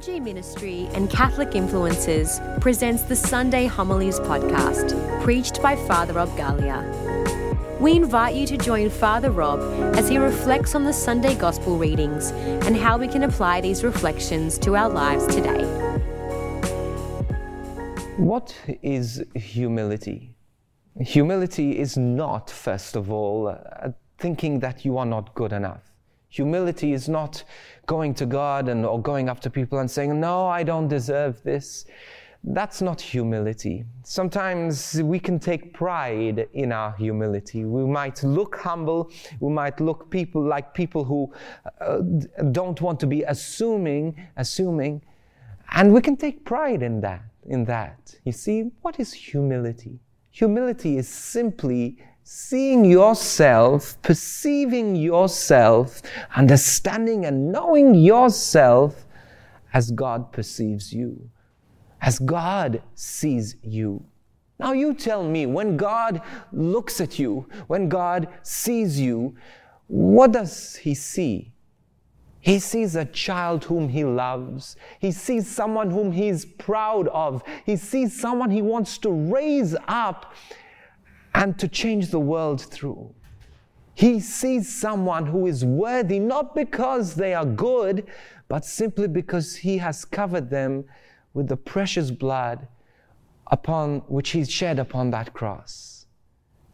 FRG Ministry and Catholic Influencers presents the Sunday Homilies podcast, preached by Father Rob Galea. We invite you to join Father Rob as he reflects on the Sunday Gospel readings and how we can apply these reflections to our lives today. What is humility? Humility is not, first of all, uh, thinking that you are not good enough. Humility is not going to God and or going up to people and saying, "No, I don't deserve this." That's not humility. Sometimes we can take pride in our humility. We might look humble. We might look people like people who uh, don't want to be assuming, assuming, and we can take pride in that. In that, you see, what is humility? Humility is simply seeing yourself, perceiving yourself, understanding and knowing yourself as God perceives you, as God sees you. Now, you tell me, when God looks at you, when God sees you, what does He see? He sees a child whom he loves. He sees someone whom he's proud of. He sees someone he wants to raise up and to change the world through. He sees someone who is worthy not because they are good, but simply because he has covered them with the precious blood upon which he shed upon that cross.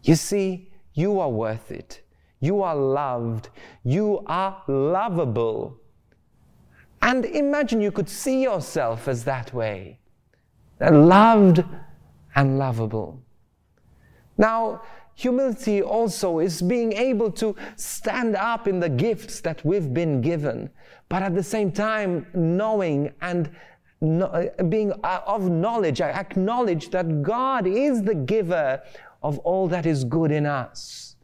You see, you are worth it. You are loved. You are lovable. And imagine you could see yourself as that way loved and lovable. Now, humility also is being able to stand up in the gifts that we've been given, but at the same time, knowing and uh, being uh, of knowledge, I acknowledge that God is the giver of all that is good in us,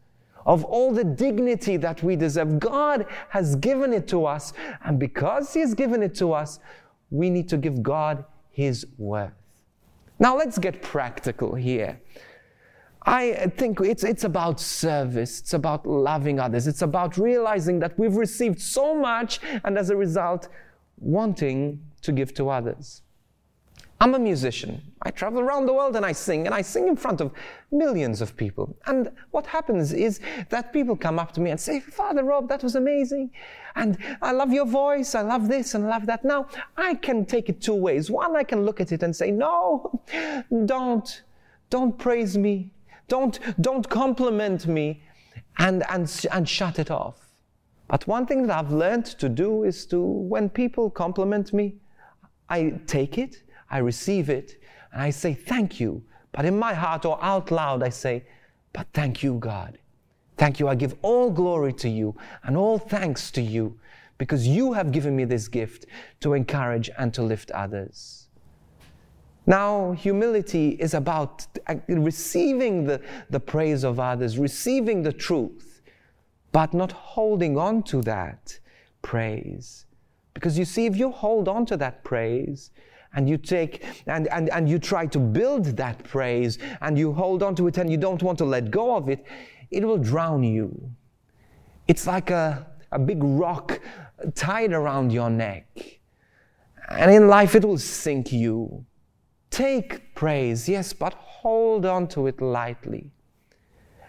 of all the dignity that we deserve. God has given it to us, and because He has given it to us, we need to give God His worth. Now, let's get practical here. I think it's, it's about service. It's about loving others. It's about realizing that we've received so much and as a result, wanting to give to others. I'm a musician. I travel around the world and I sing, and I sing in front of millions of people. And what happens is that people come up to me and say, Father Rob, that was amazing. And I love your voice. I love this and love that. Now, I can take it two ways. One, I can look at it and say, No, don't, don't praise me. Don't, don't compliment me and, and, and shut it off. But one thing that I've learned to do is to, when people compliment me, I take it, I receive it, and I say thank you. But in my heart or out loud, I say, but thank you, God. Thank you. I give all glory to you and all thanks to you because you have given me this gift to encourage and to lift others. Now, humility is about uh, receiving the, the praise of others, receiving the truth, but not holding on to that praise. Because you see, if you hold on to that praise, and you take and, and, and you try to build that praise and you hold on to it and you don't want to let go of it, it will drown you. It's like a, a big rock tied around your neck. And in life, it will sink you. Take praise, yes, but hold on to it lightly.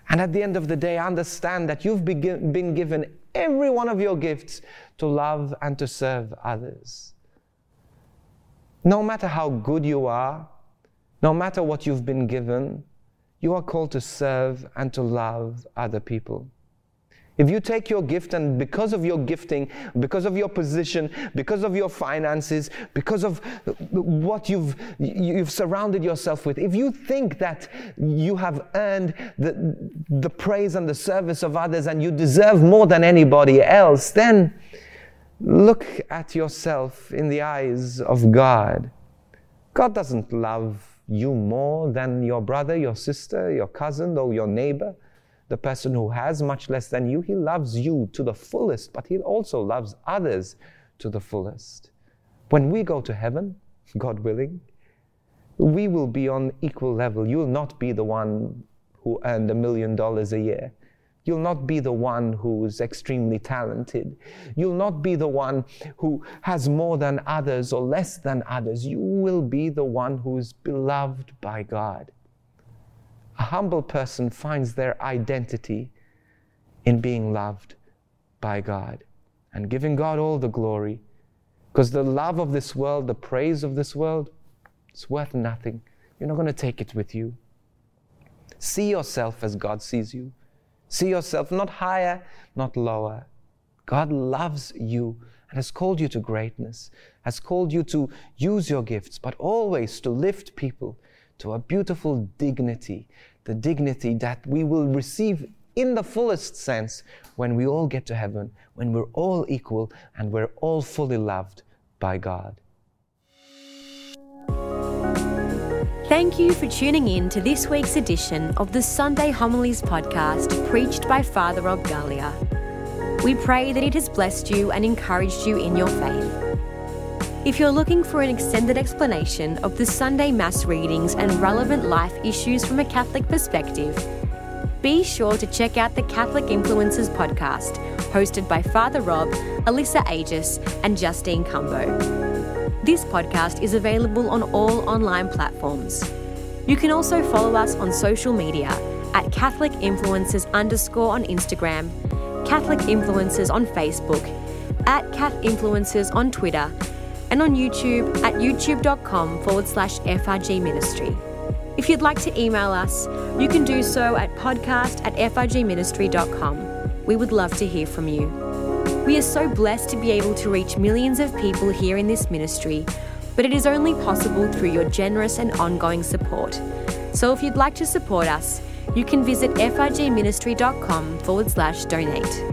And at the end of the day, understand that you've been given every one of your gifts to love and to serve others. No matter how good you are, no matter what you've been given, you are called to serve and to love other people. If you take your gift and because of your gifting, because of your position, because of your finances, because of what you've, you've surrounded yourself with, if you think that you have earned the, the praise and the service of others and you deserve more than anybody else, then look at yourself in the eyes of God. God doesn't love you more than your brother, your sister, your cousin, or your neighbor the person who has much less than you, he loves you to the fullest, but he also loves others to the fullest. When we go to heaven, God willing, we will be on equal level. You will not be the one who earned a million dollars a year. You'll not be the one who's extremely talented. You'll not be the one who has more than others or less than others. You will be the one who is beloved by God. A humble person finds their identity in being loved by God and giving God all the glory. Because the love of this world, the praise of this world, it's worth nothing. You're not going to take it with you. See yourself as God sees you. See yourself not higher, not lower. God loves you and has called you to greatness, has called you to use your gifts, but always to lift people to a beautiful dignity, the dignity that we will receive in the fullest sense when we all get to heaven, when we're all equal and we're all fully loved by God. Thank you for tuning in to this week's edition of the Sunday Homilies podcast preached by Father Rob Galea. We pray that it has blessed you and encouraged you in your faith. If you're looking for an extended explanation of the Sunday Mass readings and relevant life issues from a Catholic perspective, be sure to check out the Catholic Influencers podcast, hosted by Father Rob, Alyssa Aegis, and Justine Cumbo. This podcast is available on all online platforms. You can also follow us on social media at Catholic Influencers underscore on Instagram, Catholic Influencers on Facebook, at Cath Influencers on Twitter, and on YouTube at youtube.com forward slash FRG Ministry. If you'd like to email us, you can do so at podcast at frgministry.com. We would love to hear from you. We are so blessed to be able to reach millions of people here in this ministry, but it is only possible through your generous and ongoing support. So if you'd like to support us, you can visit frgministry.com forward slash donate.